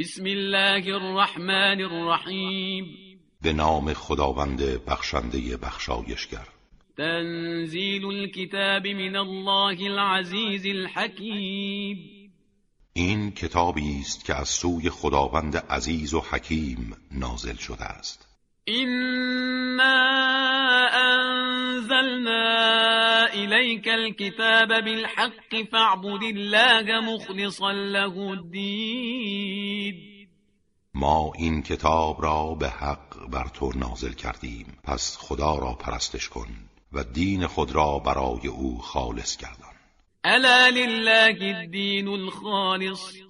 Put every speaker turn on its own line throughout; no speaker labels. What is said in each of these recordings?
بسم الله الرحمن الرحیم.
به نام خداوند بخشنده بخشایشگر.
تنزیل الكتاب من الله العزیز الحکیم.
این کتابی است که از سوی خداوند عزیز و حکیم نازل شده است.
إنا أنزلنا إليك الكتاب بالحق فاعبد الله مخلصا له الدين.
ما این کتاب را به حق بر تو نازل کردیم. پس خدا را پرستش کن و دین خود را برای او خالص گردان.
الا لله الدین الخالص؟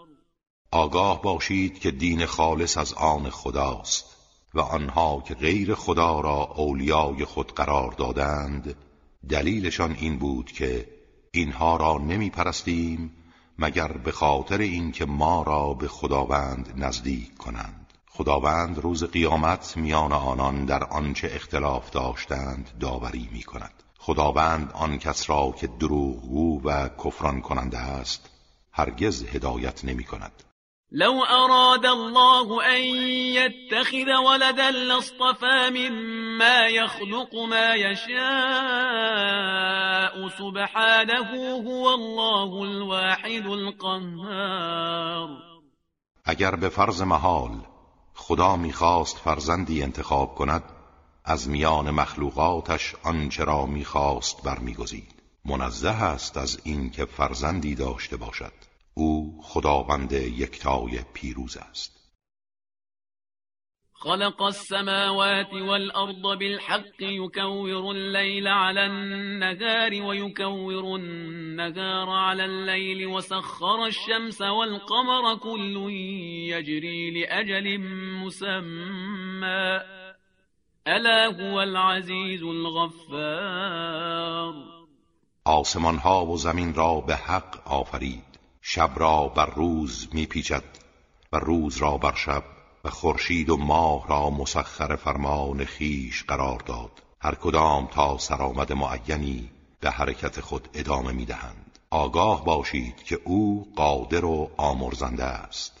آگاه باشید که دین خالص از آن خداست و آنها که غیر خدا را اولیای خود قرار دادند دلیلشان این بود که اینها را نمی پرستیم مگر به خاطر اینکه ما را به خداوند نزدیک کنند. خداوند روز قیامت میان آنان در آنچه اختلاف داشتند داوری می کند خداوند آن کس را که دروغگو و کفران کننده است هرگز هدایت نمی کند
لو أراد الله أن يتخذ ولدا لاصطفى مما يخلق ما يشاء. سبحانه هو الله الواحد القهار.
اگر به فرض محال خدا می‌خواست فرزندی انتخاب کند از میان مخلوقاتش آنچه را می‌خواست برمیگزید. منزه است از اینکه فرزندی داشته باشد. او خداوند یکتای پیروز است.
خلق السماوات والأرض بالحق يكور الليل على النهار ويكور النهار على الليل وسخر الشمس والقمر كل يجري لأجل مسمى. ألا هو العزيز الغفار.
آسمان ها و زمین را به حق آفرید. شب را بر روز میپیچد و روز را بر شب و خورشید و ماه را مسخر فرمان خیش قرار داد. هر کدام تا سرآمد معینی به حرکت خود ادامه می‌دهند. آگاه باشید که او قادر و آمرزنده است.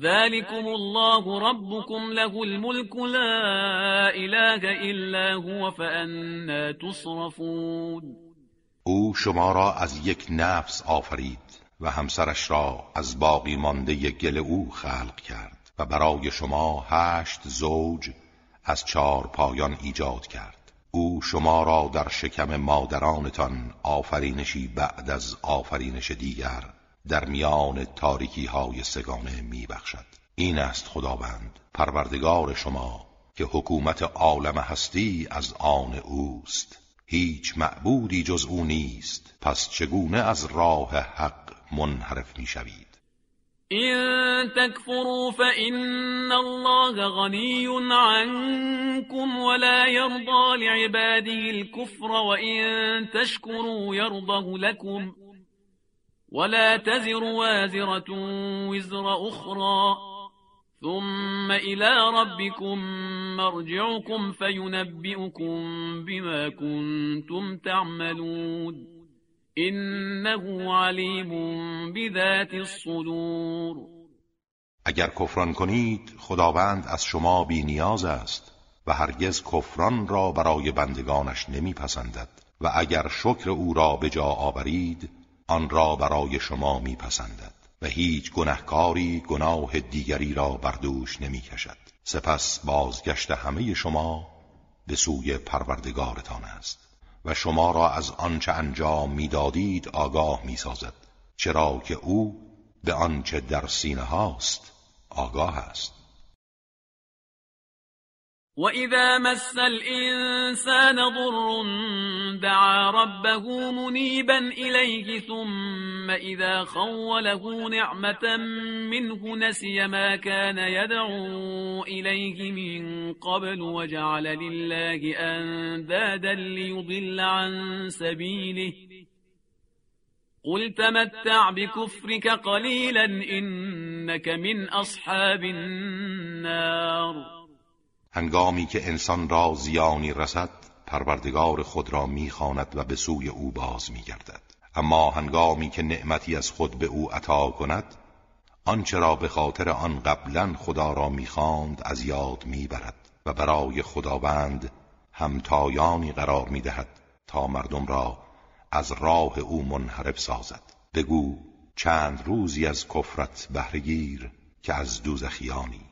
ذلكم الله ربكم له الملك لا اله الا هو فانا تصرفون
او شما را از یک نفس آفرید و همسرش را از باقی مانده گل او خلق کرد و برای شما هشت زوج از چهار پایان ایجاد کرد. او شما را در شکم مادرانتان آفرینشی بعد از آفرینش دیگر در میان تاریکی های سگانه می بخشد. این است خداوند پروردگار شما که حکومت عالم هستی از آن اوست. هیچ معبودی جز او نیست. پس چگونه از راه حق منحرف می شوید
این تکفروا فإن الله غنی عنكم ولا يرضى لعباده الكفر وإن تشكروا يرضه لكم ولا تزر وازرة وزر أخرى. ثم إلى ربكم مرجعكم فينبئكم بما كنتم تعملون. إنه عليم بذات الصدور.
اگر کفران کنید خداوند از شما بی نیاز است و هرگز کفران را برای بندگانش نمیپسندد و اگر شکر او را به جا آورید آن را برای شما میپسندد و هیچ گنهکاری گناه دیگری را بر دوش نمی کشد. سپس بازگشت همه شما به سوی پروردگارتان است و شما را از آنچه انجام می‌دادید آگاه می‌سازد چرا که او به آنچه در سینه هاست آگاه است
وإذا مس الإنسان ضر دعا ربه منيبا إليه ثم إذا خوله نعمة منه نسي ما كان يدعو إليه من قبل وجعل لله أندادا ليضل عن سبيله. قل تمتع بكفرك قليلا إنك من أصحاب النار.
هنگامی که انسان را زیانی رسد پروردگار خود را می‌خواند و به سوی او باز میگردد. اما هنگامی که نعمتی از خود به او عطا کند آنچه را به خاطر آن قبلا خدا را می‌خواند از یاد می‌برد و برای خداوند همتایانی قرار می‌دهد تا مردم را از راه او منحرف سازد. بگو چند روزی از کفرت بهرگیر که از دوزخیانی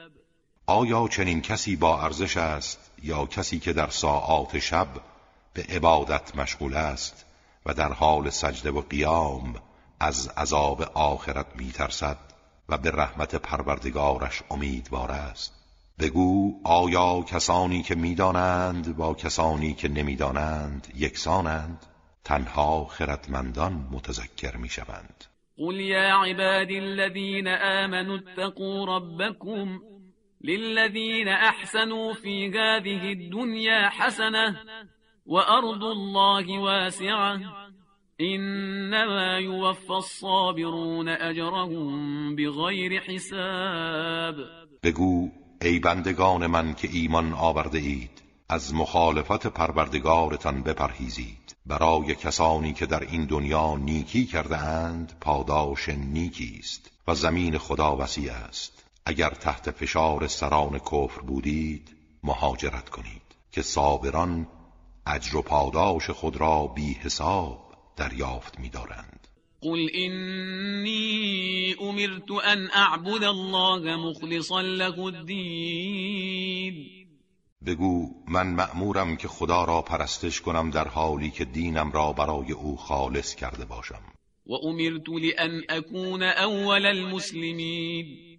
آیا چنین کسی با ارزش است یا کسی که در ساعات شب به عبادت مشغول است و در حال سجده و قیام از عذاب آخرت میترسد و به رحمت پروردگارش امیدوار است؟ بگو آیا کسانی که می‌دانند با کسانی که نمی‌دانند یکسانند؟ تنها خردمندان متذکر می‌شوند.
قل یا عبادی الذین آمنوا اتقوا ربكم للذين أحسنوا في هذه الدنيا حسنة وأرض الله واسعة إنما يوفى الصابرون أجرهم بغير حساب.
بگو ای بندگان من که ایمان آورده اید از مخالفت پروردگارتان بپرهیزید. برای کسانی که در این دنیا نیکی کرده اند پاداش نیکی است و زمین خدا وسیع است. اگر تحت فشار سران کفر بودید مهاجرت کنید که صابران اجر و پاداش خود را بی حساب دریافت می‌دارند.
قل اینی امرت ان اعبد الله مخلصا له الدین
بگو من مأمورم که خدا را پرستش کنم در حالی که دینم را برای او خالص کرده باشم.
و امرت لان اکون اول المسلمین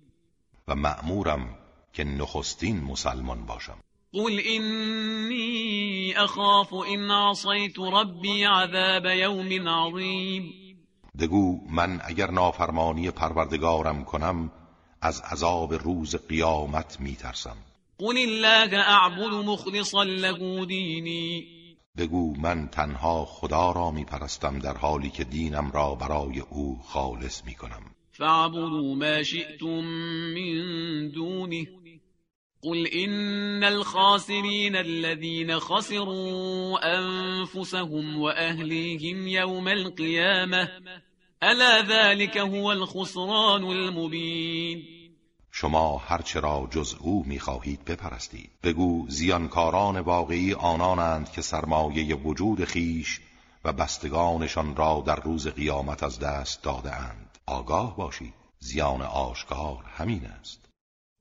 و مأمورم که نخستین مسلمان باشم.
قل اینی اخاف ان عصیت ربی عذاب یوم عظیم
بگو من اگر نافرمانی پروردگارم کنم از عذاب روز قیامت میترسم.
قل الله اعبد مخلصا له دینی
بگو من تنها خدا را میپرستم در حالی که دینم را برای او خالص می‌کنم.
فاعبدوا ما شئتم من دونه. قل إن الخاسرين الذين خسروا أنفسهم وأهليهم يوم القيامة. ألا ذلك هو الخسران المبين.
شما هرچه را جز او می‌خواهید بپرستید. بگو زیانکاران واقعی آنانند که سرمایه وجود خیش و بستگانشان را در روز قیامت از دست داده اند آگاه باشید. زیان آشکار همین است.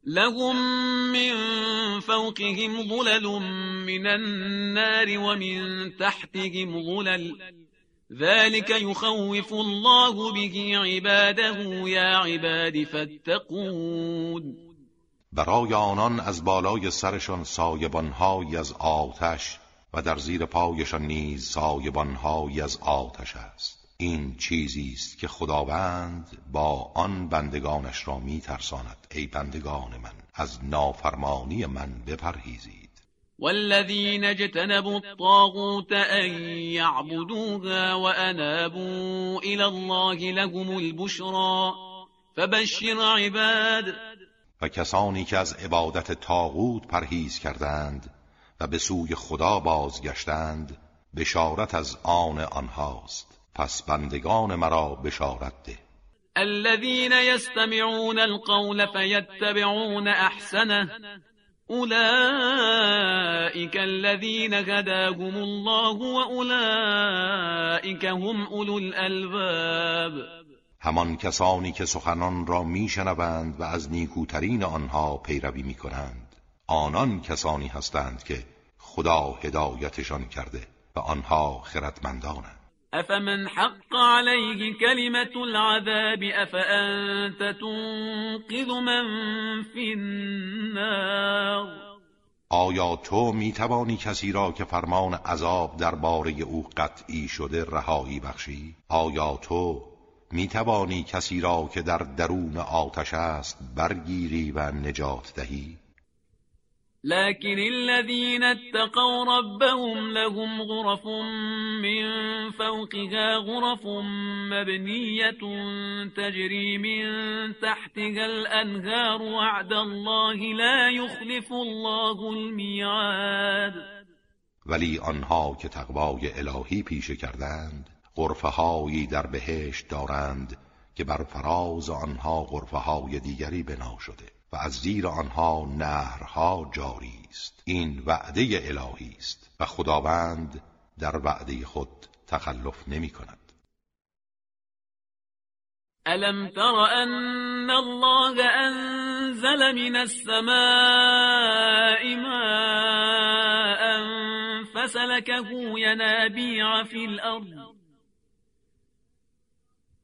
لهم من فوقهم ظلل من النار ومن تحتهم ظلل. ذلك يخوف الله به عباده. یا عباد فاتقون.
برای آنان از بالای سرشان سایبانهایی از آتش و در زیر پایشان نیز سایبانهایی از آتش است. این چیزی است که خداوند با آن بندگانش را میترساند ای بندگان من از نافرمانی من بپرهیزید.
والذین اجتنبوا الطاغوت ان يعبدوها وانابوا الى الله لهم البشرا فبشر عباد.
و کسانی که از عبادت تاغوت پرهیز کردند و به سوی خدا بازگشتند بشارت از آن آنهاست. پس بندگان مرا بشارت ده.
الذين يستمعون القول فيتبعون احسنه اولئك الذين هداهم الله واولئك هم اولو الالباب
همان کسانی که سخنان را میشنوند و از نیکوترین آنها پیروی می‌کنند. آنان کسانی هستند که خدا هدایتشان کرده و آنها خردمندانند.
افمن حق عليه كلمة العذاب افانت تنقذ من في النار
آیا تو می توانی کسی را که فرمان عذاب درباره او قطعی شده رهایی بخشی؟ آیا تو می توانی کسی را که در درون آتش است برگیری و نجات دهی؟
لكن الذين اتقوا ربهم لهم غرف من فوقها غرف مبنية تجري من تحتها الأنهار وعد الله لا يخلف الله الميعاد.
ولی آنها که تقوای الهی پیشه کردند غرفه هایی در بهشت دارند که بر فراز آنها غرفه های دیگری بنا شده. و از زیر آنها نهرها جاری است. این وعده الهی است و خداوند در وعده خود تخلف نمی کند.
الم تر ان الله انزل من السماء ماء فسلكه ينابيع في الارض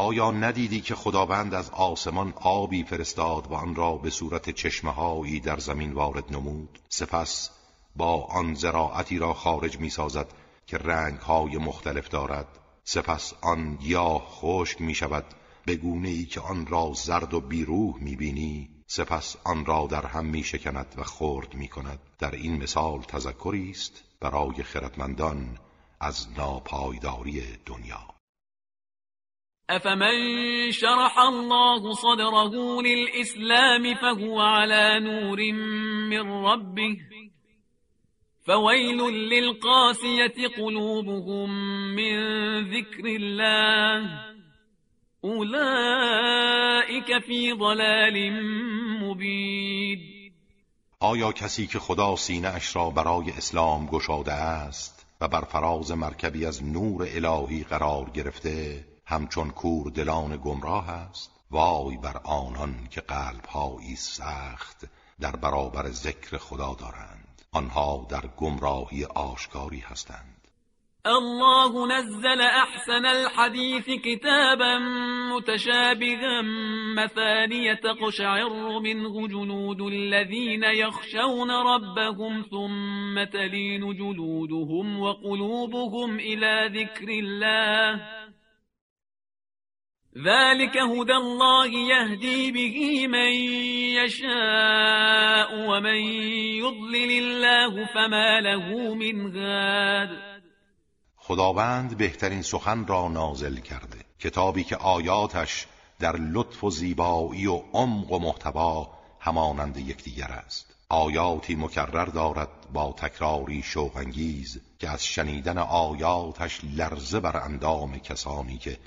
آیا ندیدی که خداوند از آسمان آبی فرستاد و آن را به صورت چشمهایی در زمین وارد نمود؟ سپس با آن زراعتی را خارج می سازد که رنگهای مختلف دارد. سپس آن یا خشک می شود به گونه ای که آن را زرد و بیروح می بینی سپس آن را در هم می شکند و خرد می کند در این مثال تذکری است برای خردمندان از ناپایداری دنیا.
أفمن شرح الله صدره للإسلام فهو على نور من ربه فويل للقاسية قلوبهم من ذكر الله أولئك في ضلال مبين
آیا کسی که خدا سینه اش را برای اسلام گشاده است و بر فراز مرکبی از نور الهی قرار گرفته همچون کور دلان گمراه است. وای بر آنان که قلبهایی سخت در برابر ذکر خدا دارند. آنها در گمراهی آشکاری هستند.
الله نزل احسن الحديث كتابا متشابها مثانية تقشعر منه جلود الذين يخشون ربهم ثم تلين جلودهم وقلوبهم إلى ذكر الله. ذلك هدى الله يهدي به من يشاء ومن يضلل الله فما له من هاد
خداوند بهترین سخن را نازل کرده. کتابی که آیاتش در لطف و زیبایی و عمق و محتوا همانند یکدیگر است. آیاتی مکرر دارد با تکراری شوقانگیز که از شنیدن آیاتش لرزه بر اندام کسانی که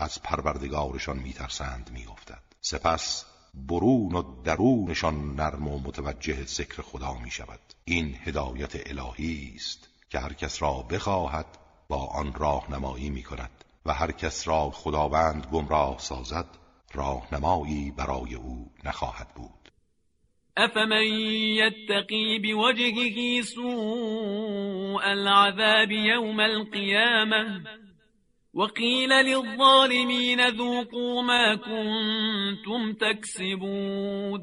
از پروردگارشان میترسند میافتد. سپس برون و درونشان نرم و متوجه ذکر خدا می شود این هدایت الهی است که هر کس را بخواهد با آن راهنمایی می کند و هر کس را خداوند گمراه سازد راهنمایی برای او نخواهد بود.
افمن یتقی بوجهه سوء العذاب یوم القیامه وقيل للظالمين ذوقوا ما كنتم تكسبون.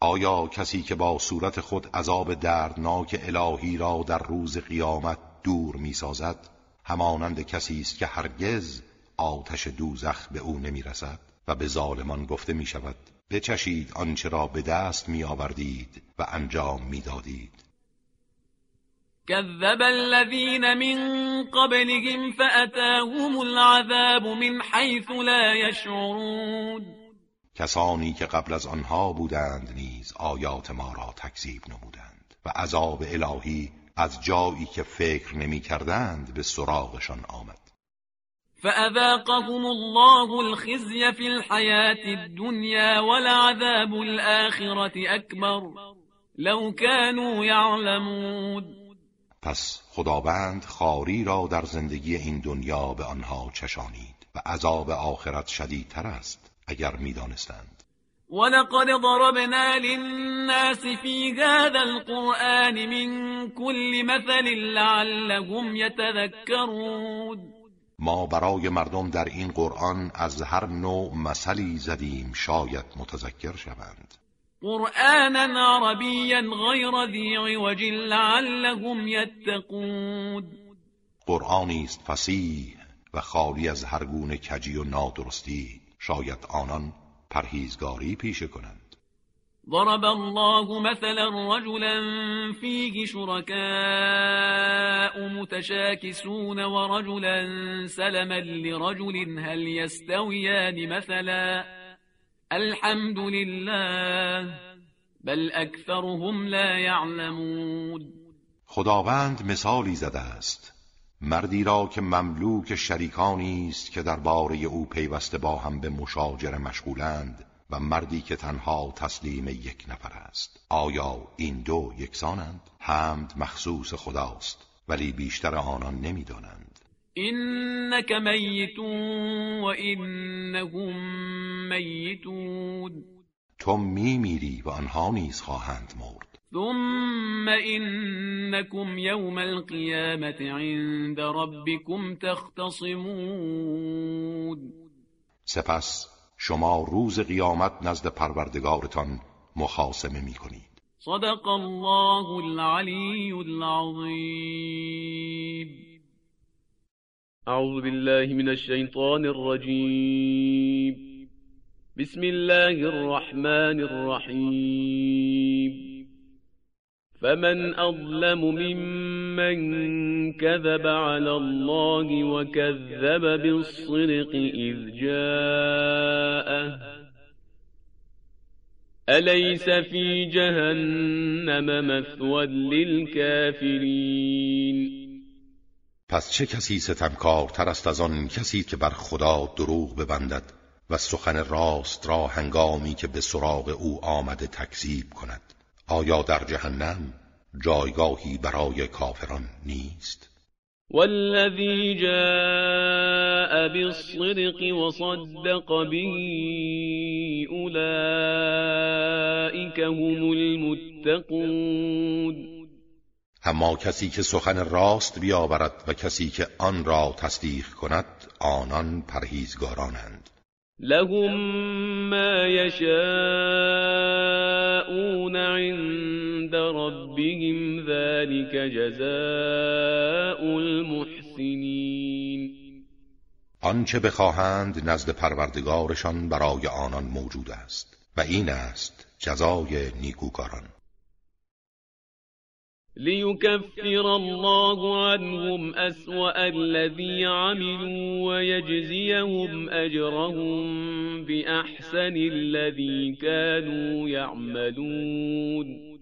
آیا کسی که با صورت خود عذاب دردناک الهی را در روز قیامت دور می‌سازد همانند کسی است که هرگز آتش دوزخ به او نمی‌رسد و به ظالمان گفته می شود بچشید آنچه را به دست می آوردید و انجام می دادید
كذب الذين من قبلهم فأتاهم العذاب من حيث لا يشعرون.
کسانی که قبل از آنها بودند نیز آیات ما را تکذیب نمودند و عذاب الهی از جایی که فکر نمی کردند به سراغشان آمد.
فأذاقهم الله الخزي في الحياة الدنيا ولعذاب الآخرة أكبر. لو كانوا يعلمون.
پس خداوند خاری را در زندگی این دنیا به آنها چشانید و عذاب آخرت شدیدتر است اگر می‌دانستند.
ولقد ضربنا للناس في هذا القرآن من كل مثل لعلهم يتذكرون.
ما برای مردم در این قرآن از هر نوع مثلی زدیم شاید متذکر شوند.
قرآنا عربيا غير ذي عوج لعلهم يتقون.
قرآنی است فسیح و خالی از هر گونه کجی و نادرستی. شاید آنان پرهیزگاری پیشه کنند.
ضرب الله مثلا رجلا فيه شركاء متشاكسون ورجلا سلما لرجل هل يستويان مثلا. الحمد لله بل اکثرهم لا يعلمون
خداوند مثالی زده است. مردی را که مملوک شریکانی است که درباره او پیوسته با هم به مشاجره مشغولند و مردی که تنها تسلیم یک نفر است. آیا این دو یکسانند؟ حمد مخصوص خداست ولی بیشتر آنان نمی‌دانند.
اینک میت و اینهم میتون
تو میمیری و آنها نیز خواهند مرد.
ثم انکم یوم القیامت عند ربکم تختصمون.
سپس شما روز قیامت نزد پروردگارتان مخاسمه می کنید
صدق الله العلی العظیم
أعوذ بالله من الشیطان الرجیم بسم الله الرحمن الرحیم فمن أظلم ممن كذب على الله وكذب بالصدق إذ جاءه. أليس في جهنم مثوى للكافرين؟
پس چه کسی ستمکارتر است از آن کسی که بر خدا دروغ ببندد و سخن راست را هنگامی که به سراغ او آمده تکذیب کند؟ آیا در جهنم جایگاهی برای کافران نیست؟
والذی جاء بالصدق وصدق به اولئك هم المتقون.
اما کسی که سخن راست بیاورد و کسی که آن را تصدیق کند آنان پرهیزگارانند.
لهم ما يشاءون عند ربهم ذلك جزاء المحسنين
آنچه بخواهند نزد پروردگارشان برای آنان موجود است و این است جزای نیکوکاران.
ليكفر الله عنهم أسوأ الذي عملوا ويجزيهم أجرهم بأحسن الذي كانوا يعملون.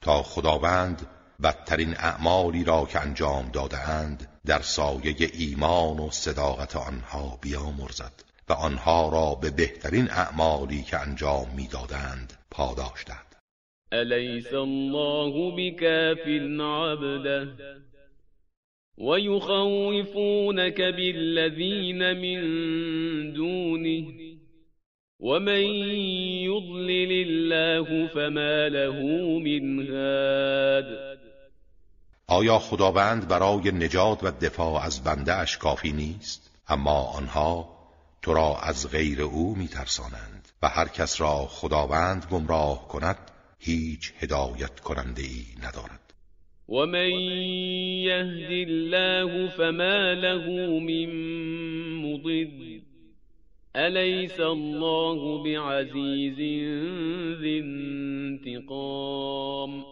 تا خداوند بدترین اعمالی را که انجام دادهاند در سایه ایمان و صداقت آنها بیامرزد و آنها را به بهترین اعمالی که انجام می‌دادند پاداش دهد
أليس الله بكاف عبده ويخوفونك بالذين من دونه ومن يضلل الله فما له من هاد
آیا خداوند برای نجات و دفاع از بنده اش کافی نیست؟ اما آنها تو را از غیر او میترسانند و هر کس را خداوند گمراه کند هیچ هدایت کننده ای ندارد.
و من یهد الله فما له من مضل أليس الله بعزيز ذي انتقام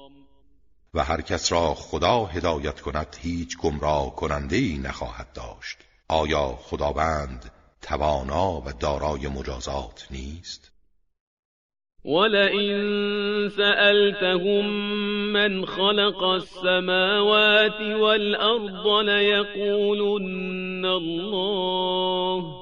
و هر کس را خدا هدایت کند هیچ گمراه کننده ای نخواهد داشت. آیا خداوند توانا و دارای مجازات نیست؟
ولئن سألتهم من خلق السماوات والأرض ليقولن الله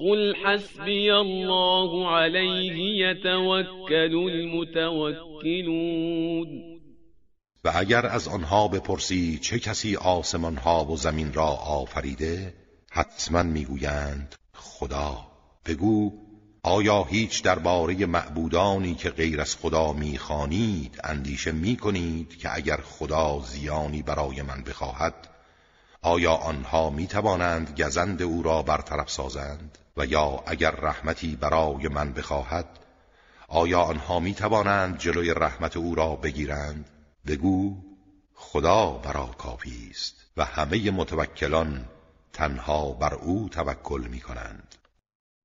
قل حسبي الله عليه يتوكل المتوكلون
و اگر از آنها بپرسی چه کسی آسمان ها و زمین را آفریده حتما می‌گویند خدا. بگو آیا هیچ درباره معبودانی که غیر از خدا می‌خوانید اندیشه می‌کنید که اگر خدا زیانی برای من بخواهد آیا آنها می توانند گزند او را برطرف سازند؟ و یا اگر رحمتی برای من بخواهد آیا آنها می توانند جلوی رحمت او را بگیرند؟ بگو خدا برا کافی است و همه متوکلان تنها بر او توکل می کنند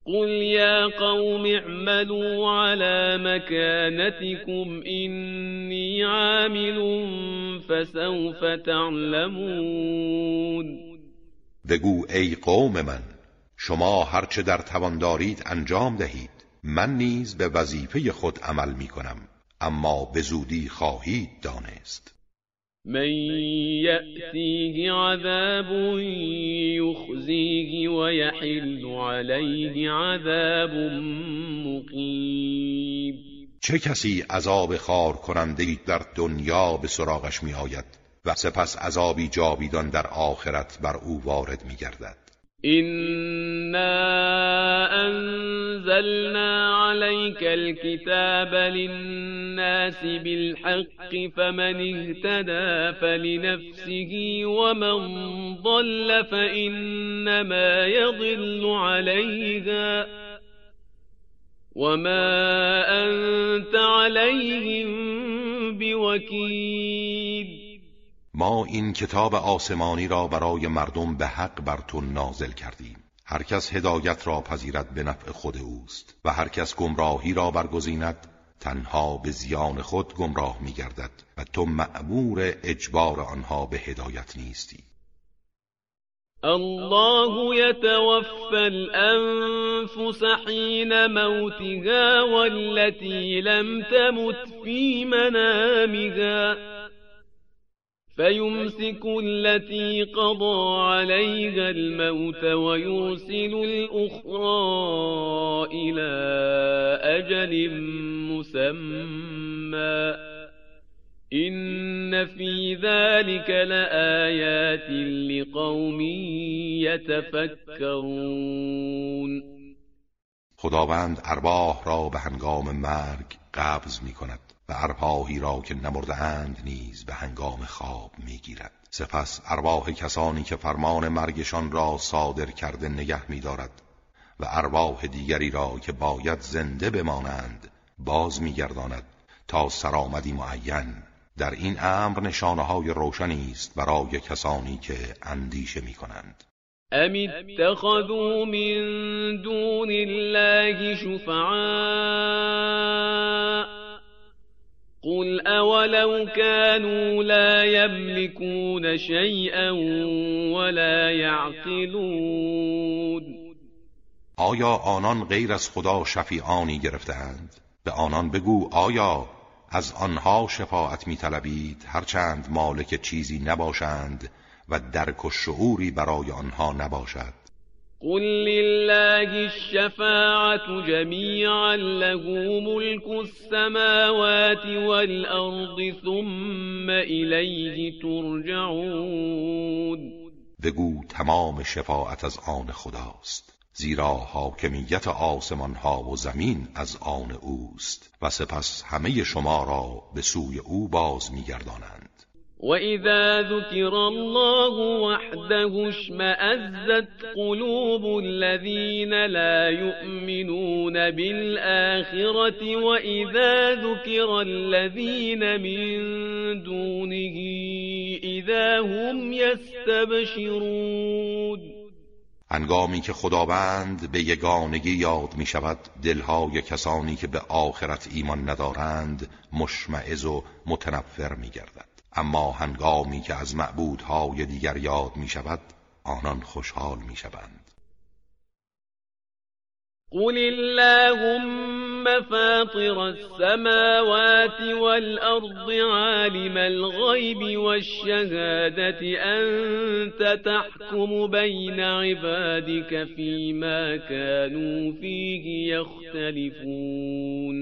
قل يا قوم اعملوا على مكانتكم إني عامل فسوف تعلمون
بگو ای قوم من شما هرچه در توان دارید انجام دهید. من نیز به وظیفه خود عمل می کنم اما به زودی خواهید دانست.
من يأتيه عذاب يخزيه ويحل عليه عذاب مقیم
چه کسی عذاب خار کننده در دنیا به سراغش می آید و سپس عذابی جاویدان در آخرت بر او وارد می گردد
إنا أنزلنا عليك الكتاب للناس بالحق فمن اهتدى فلنفسه ومن ضل فإنما يضل عليها. وما أنت عليهم بوكيل.
ما این کتاب آسمانی را برای مردم به حق بر تو نازل کردیم. هر کس هدایت را پذیرد به نفع خود اوست و هر کس گمراهی را برگزیند تنها به زیان خود گمراه می گردد و تو معمور اجبار آنها به هدایت نیستی.
الله يتوفى الأنفس حين موتها والتي لم تمت في منامها. فيمسك التي قضى عليها الموت ويرسل الأخرى إلى أجل مسمى. إن في ذلك لآيات لقوم يتفكرون.
خداوند ارواح را به هنگام مرگ قبض می کند و ارواحی را که نمردهاند نیز به هنگام خواب می‌گیرد. سپس ارواح کسانی که فرمان مرگشان را صادر کرده نگه میدارد و ارواح دیگری را که باید زنده بمانند باز میگرداند تا سرآمدی معین. در این امر نشانه های روشنی است برای کسانی که اندیشه می کنند
ام اتخذوا من دون الله شفعاء قل اولو كانوا لا يملكون شيئا ولا يعقلون
آیا آنان غیر از خدا شفیعانی گرفتهاند؟ به آنان بگو آیا از آنها شفاعت میطلبید؟ هرچند مالک چیزی نباشند و درک و شعوری برای آنها نباشد.
قل لله الشفاعة جميعا له ملك السماوات والأرض ثم إليه ترجعون
بگو تمام شفاعت از آن خداست زیرا حاکمیت آسمان ها و زمین از آن اوست و سپس همه شما را به سوی او باز میگردانند.
وإذا ذكر الله وحده اشمأزت قلوب الذين لا يؤمنون بالآخرة وإذا ذكر الذين من دونه إذا هم يستبشرون
هنگامی که خداوند به یگانگی یاد می شود دلهای کسانی که به آخرت ایمان ندارند مشمعز و متنفر می گردد اما هنگامی که از معبودهای دیگر یاد می شود آنان خوشحال می شوند
قل اللهم فاطر السماوات والأرض عالم الغيب والشهادة أنت تحكم بين عبادك فيما كانوا فيه يختلفون.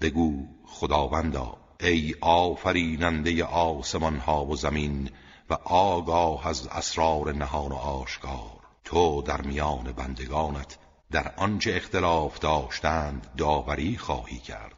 بگو خداوندا ای آفریننده آسمان ها و زمین و آگاه از اسرار نهان و آشکار. تو در میان بندگانت در آنچه اختلاف داشتند داوری خواهی کرد.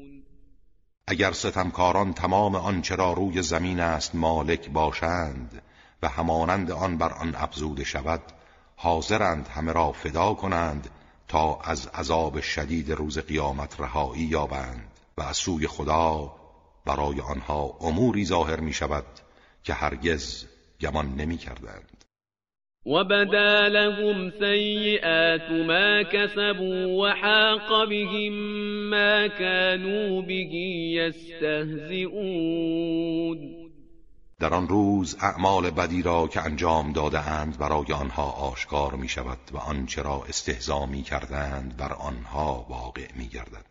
اگر ستمکاران تمام آنچه را روی زمین است مالک باشند و همانند آن بر آن افزوده شود حاضرند همه را فدا کنند تا از عذاب شدید روز قیامت رهایی یابند و از سوی خدا برای آنها اموری ظاهر می شود که هرگز گمان نمی کردند.
وبدا لهم سيئات ما كسبوا وحاق بهم ما كانوا به يستهزئون
در آن روز اعمال بدی را که انجام داده اند برای آنها آشکار می شود و آنچه را استهزا می کردند بر آنها واقع می گردد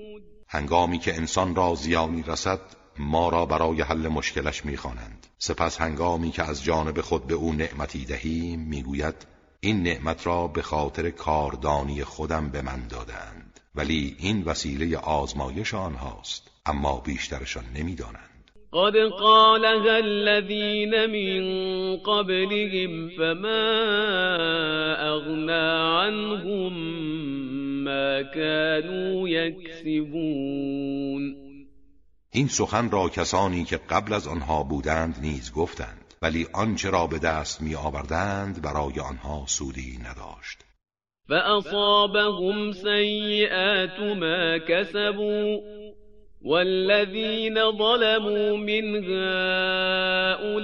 هنگامی که انسان را زیانی رسد ما را برای حل مشکلش می‌خوانند. سپس هنگامی که از جانب خود به او نعمتی دهیم می‌گوید این نعمت را به خاطر کاردانی خودم به من دادند. ولی این وسیله آزمایش آنهاست اما بیشترشان نمی‌دانند.
قد قالها الذين من قبلهم فما اغنى عنهم ما كانوا يكسبون.
این سخن را کسانی که قبل از آنها بودند نیز گفتند ولی آنچه را به دست می آوردند برای آنها سودی نداشت.
فأصابهم سیئات ما كسبوا. والذين ظلموا من هؤلاء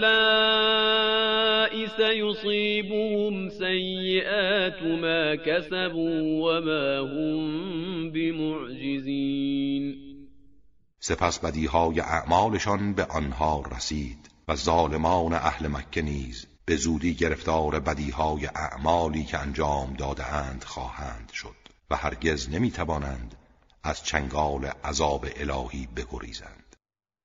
سيصيبهم سيئات ما كسبوا وما هم بمعجزين.
سپس بدیهای اعمالشان به آنها رسید و ظالمان اهل مکه نیز به زودی گرفتار بدیهای اعمالی که انجام دادهاند خواهند شد و هرگز نمی‌توانند از چنگال عذاب الهی بگریزند.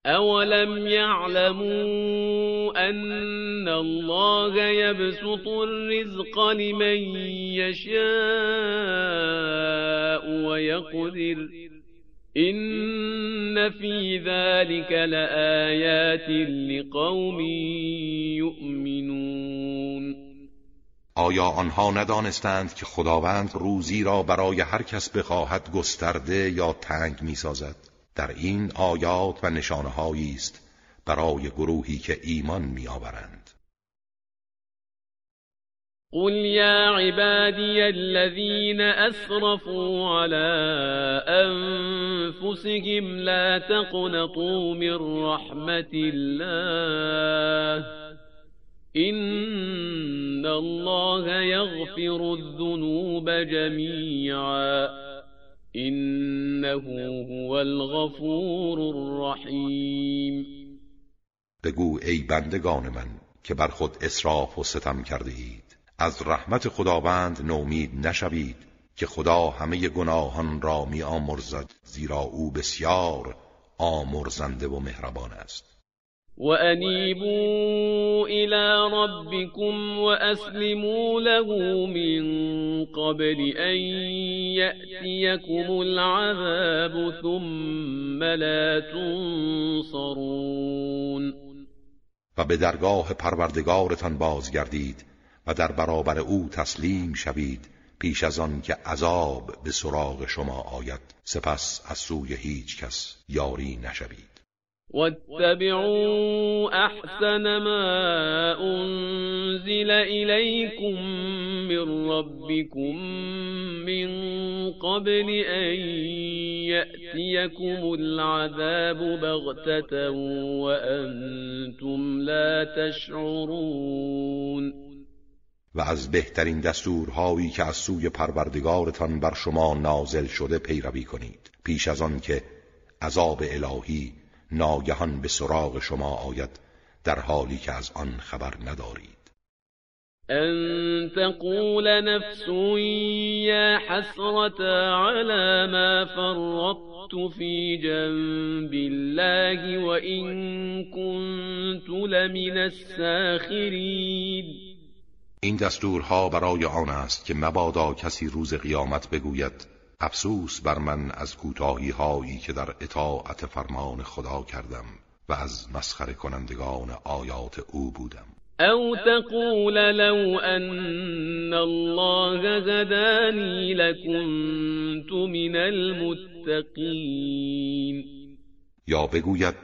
اولم يعلموا ان الله يبسط الرزق لمن يشاء ويقدر ان في ذلك لآيات لقوم يؤمنون.
آیا آنها ندانستند که خداوند روزی را برای هر کس بخواهد گسترده یا تنگ می‌سازد؟ در این آیات و نشانه است برای گروهی که ایمان میآورند.
قل يا عبادي الذين أسرفوا على أنفسهم لا تقنطوا من رحمة الله إن الله يغفر الذنوب جميعا. إنه هو الغفور الرحیم
بگو ای بندگان من که بر خود اسراف و ستم کرده اید. از رحمت خداوند نومید نشوید که خدا همه گناهان را می آمرزد زیرا او بسیار آمرزنده و مهربان است.
و انیبوا الى ربكم و اسلموا له من قبل ان یأتیکم العذاب ثم لا تنصرون
و به درگاه پروردگارتان بازگردید و در برابر او تسلیم شوید پیش از آن که عذاب به سراغ شما آید. سپس از سوی هیچ کس یاری نشوید.
واتبعوا احسن ما انزل الیکم من ربکم من قبل ان یأتیکم العذاب بغتة وانتم لا تشعرون
و از بهترین دستورهایی که از سوی پروردگارتان بر شما نازل شده پیروی کنید پیش از آن که عذاب الهی ناگهان به سراغ شما آید در حالی که از آن خبر ندارید.
ان تقول نفس یا حسرت على ما فرطت في جنب الله وإن كنت لمن الساخرين.
این دستورها برای آن است که مبادا کسی روز قیامت بگوید افسوس بر من از کوتاهی هایی که در اطاعت فرمان خدا کردم و از مسخره کنندگان آیات او بودم.
او تقول لو ان الله هداني لكنت من المتقین.
یا بگوید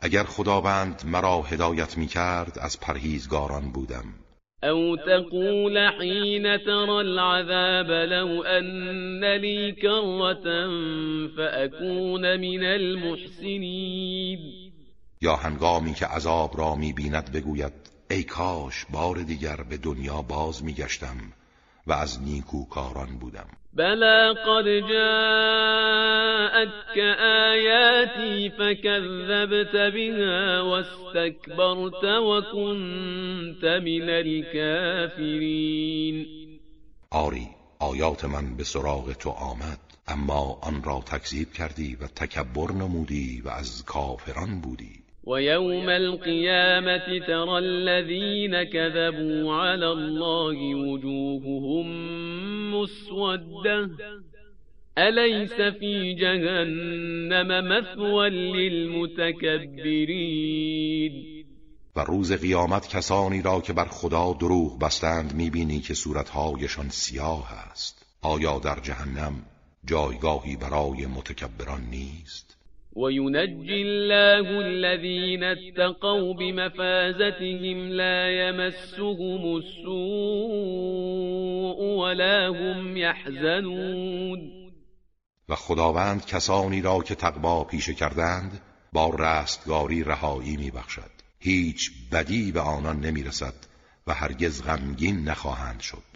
اگر خداوند مرا هدایت می کرد از پرهیزگاران بودم.
أو تقول حين ترى العذاب لو أن لي كرة فأكون من المحسنين
یا هنگامی که عذاب را می بیند بگوید ای کاش بار دیگر به دنیا باز می گشتم و از نیکوکاران بودم.
بلا قد جاءتك آياتي فكذبت بها واستكبرت وكنت من الكافرين
آری آیات من به سراغ تو آمد اما آن را تکذیب کردی و تکبر نمودی و از کافران بودی.
ويوم القيامة ترى الذين كذبوا على الله وجوههم مسودة. أليس في جهنم مثوى للمتكبرين؟
و روز قیامت کسانی را که بر خدا دروغ بستند می‌بینی که صورتهایشان سیاه است. آیا در جهنم جایگاهی برای متکبران نیست؟
وينجي الله الذين اتقوا بمفازتهم لا يمسهم السوء ولا هم يحزنون.
و خداوند کسانی را که تقوا پیشه کردند با رستگاری رهایی میبخشد. هیچ بدی به آنان نمی‌رسد و هرگز غمگین نخواهند شد.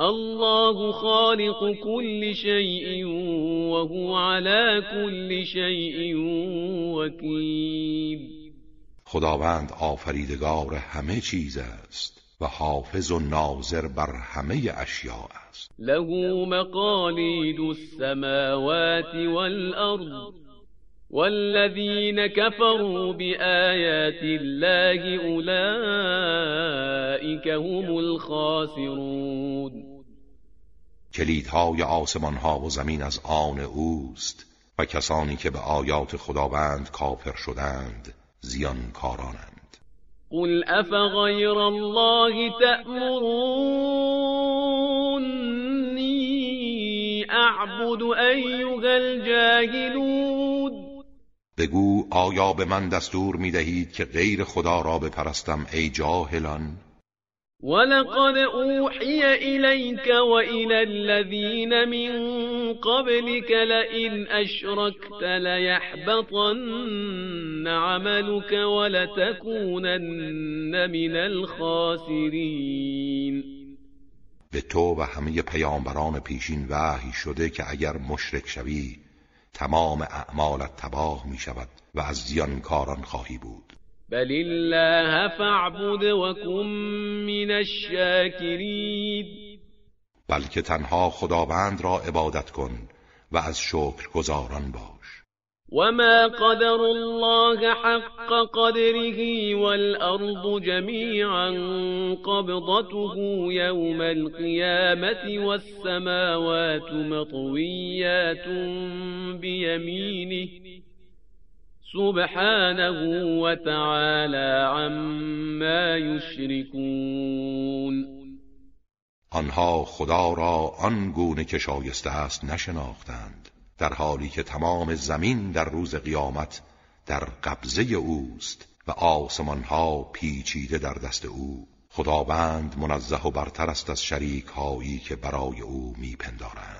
الله خالق كل شيء وهو على كل شيء وكيل.
خداوند آفریدگار همه چیز است و حافظ و ناظر بر همه اشیاء است.
له مقاليد السماوات والأرض والذين كفروا بآيات الله أولئك هم الخاسرون.
کلیدهای آسمان ها و زمین از آن اوست و کسانی که به آیات خداوند کافر شدند زیان کارانند
قل افغیر الله تأمرونی اعبد ایها الجاهلون.
بگو آیا به من دستور می دهید که غیر خدا را بپرستم ای جاهلان؟
ولقد أوحي إليك وإلى الذين من قبلك لئن أشركت ليحبطن عملك ولتكونن من الخاسرين
به تو و همه پیامبران پیشین وحی شده که اگر مشرک شوی تمام اعمالت تباه می شود و از زیانکاران خواهی بود.
بل الله فاعبد وكن من الشاکرین
بلکه تنها خداوند را عبادت کن و از شکر گزاران باش.
وما قدر الله حق قدره والأرض جميعا قبضته يوم القيامة والسماوات مطويات بيمينه. سبحانه وتعالى عما يشركون.
آنها خدا را آن گونه که شایسته است نشناختند در حالی که تمام زمین در روز قیامت در قبضه اوست و آسمان ها پیچیده در دست او. خداوند منزه و برتر است از شریک هایی که برای او میپندارند.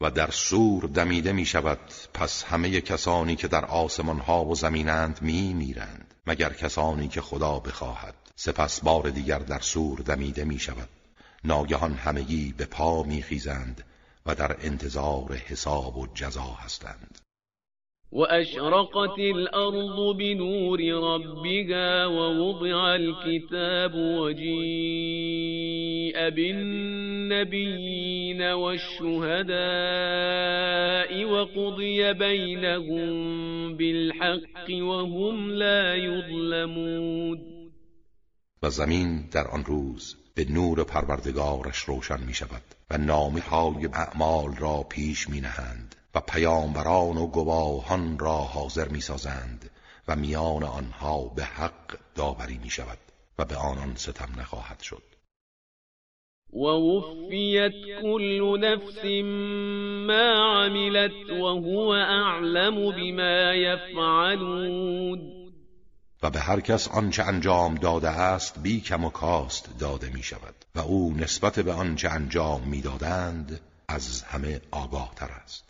و در سور دمیده می شود پس همه کسانی که در آسمان ها و زمینند می میرند مگر کسانی که خدا بخواهد. سپس بار دیگر در سور دمیده می شود ناگهان همگی به پا می خیزند و در انتظار حساب و جزا هستند.
وأشرقت الأرض بنور ربها ووضع الكتاب وجيء بالنبيين والشهداء وقضي بينهم بالحق وهم لا يظلمون.
و زمین در آن روز به نور پروردگارش روشن می شود و نامه های اعمال را پیش می نهند و پیامبران و گواهان را حاضر می سازند و میان آنها به حق داوری می شود و به آنان ستم نخواهد شد.
ووفیت كل نفس ما عملت وهو اعلم بما يفعلون
و به هر کس آنچه انجام داده است بی کم و کاست داده می شود و او نسبت به آنچه انجام می‌دادند از همه آگاه تر است.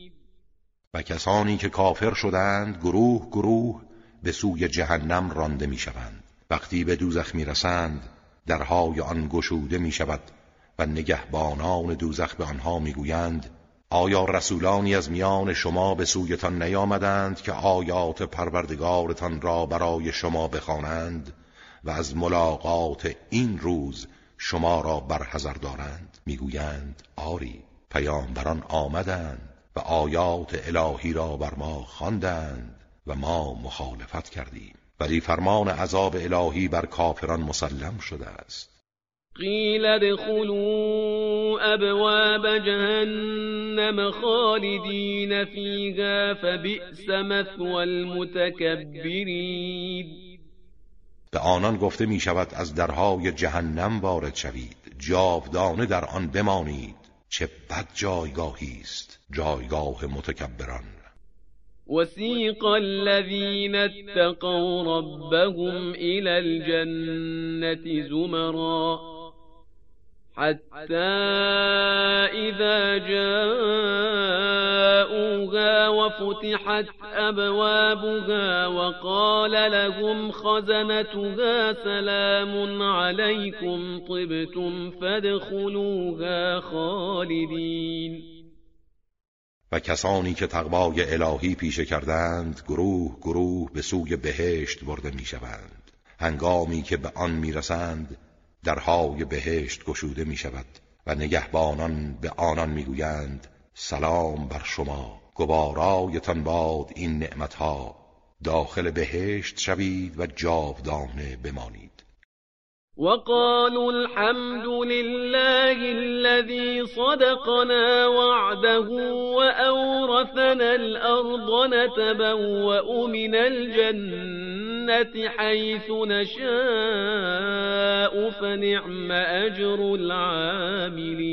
و کسانی که کافر شدند گروه گروه به سوی جهنم رانده می شوند وقتی به دوزخ می رسند درهای آن گشوده می شود و نگهبانان دوزخ به آنها می گویند آیا رسولانی از میان شما به سویتان نیامدند که آیات پروردگارتان را برای شما بخوانند و از ملاقات این روز شما را برحضر دارند؟ می‌گویند آری. پیامبران آمدند. و آیات الهی را بر ما خواندند و ما مخالفت کردیم. ولی فرمان عذاب الهی بر کافران مسلم شده است.
قیل ادخلوا ابواب جهنم خالدین فیها فبئس مثوى المتکبرین.
به آنان گفته می شود از درهای جهنم وارد شوید. جاودانه در آن بمانید. چه بد جایگاهی است. جایگاه متکبران.
وسيق الذين اتقوا ربهم إلى الجنة زمرا حتى إذا جاءوها وفتحت أبوابها وقال لهم خزنتها سلام عليكم طبتم فادخلوها خالدين.
و کسانی که تقوای الهی پیشه کردند گروه گروه به سوی بهشت برده می‌شوند. هنگامی که به آن می‌رسند درهای بهشت گشوده می شود و نگهبانان به آنان می‌گویند سلام بر شما. گوارایتان باد این نعمتها. داخل بهشت شوید و جاودانه بمانید.
وقالوا الحمد لله الذي صدقنا وعده وأورثنا الأرض نتبوأ من الجنة حيث نشاء فنعم أجر العاملين.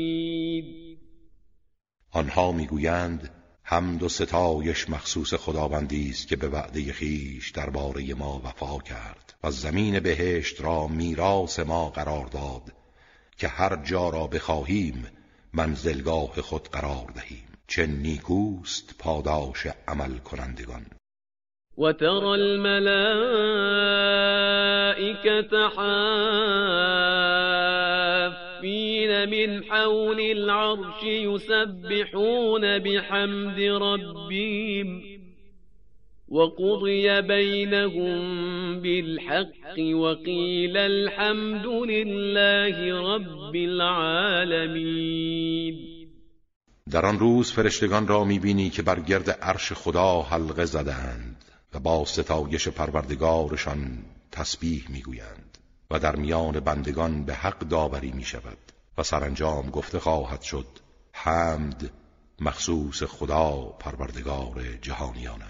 آنها می‌گویند حمد و ستایش مخصوص خداوندی است که به وعده خیش درباره ما وفا کرد. و زمین بهشت را میراث ما قرار داد که هر جا را بخواهیم منزلگاه خود قرار دهیم. چه نیکوست پاداش عمل کنندگان.
و تر الملائکت حافین من حول العرش يسبحون بحمد ربهم وقضي بينهم بالحق وقيل الحمد لله رب العالمين.
در آن روز فرشتگان را می‌بینی که بر گرد عرش خدا حلقه زدند و با ستایش پروردگارشان تسبیح می‌گویند و در میان بندگان به حق داوری می شود و سرانجام گفته خواهد شد حمد مخصوص خدا پروردگار جهانیان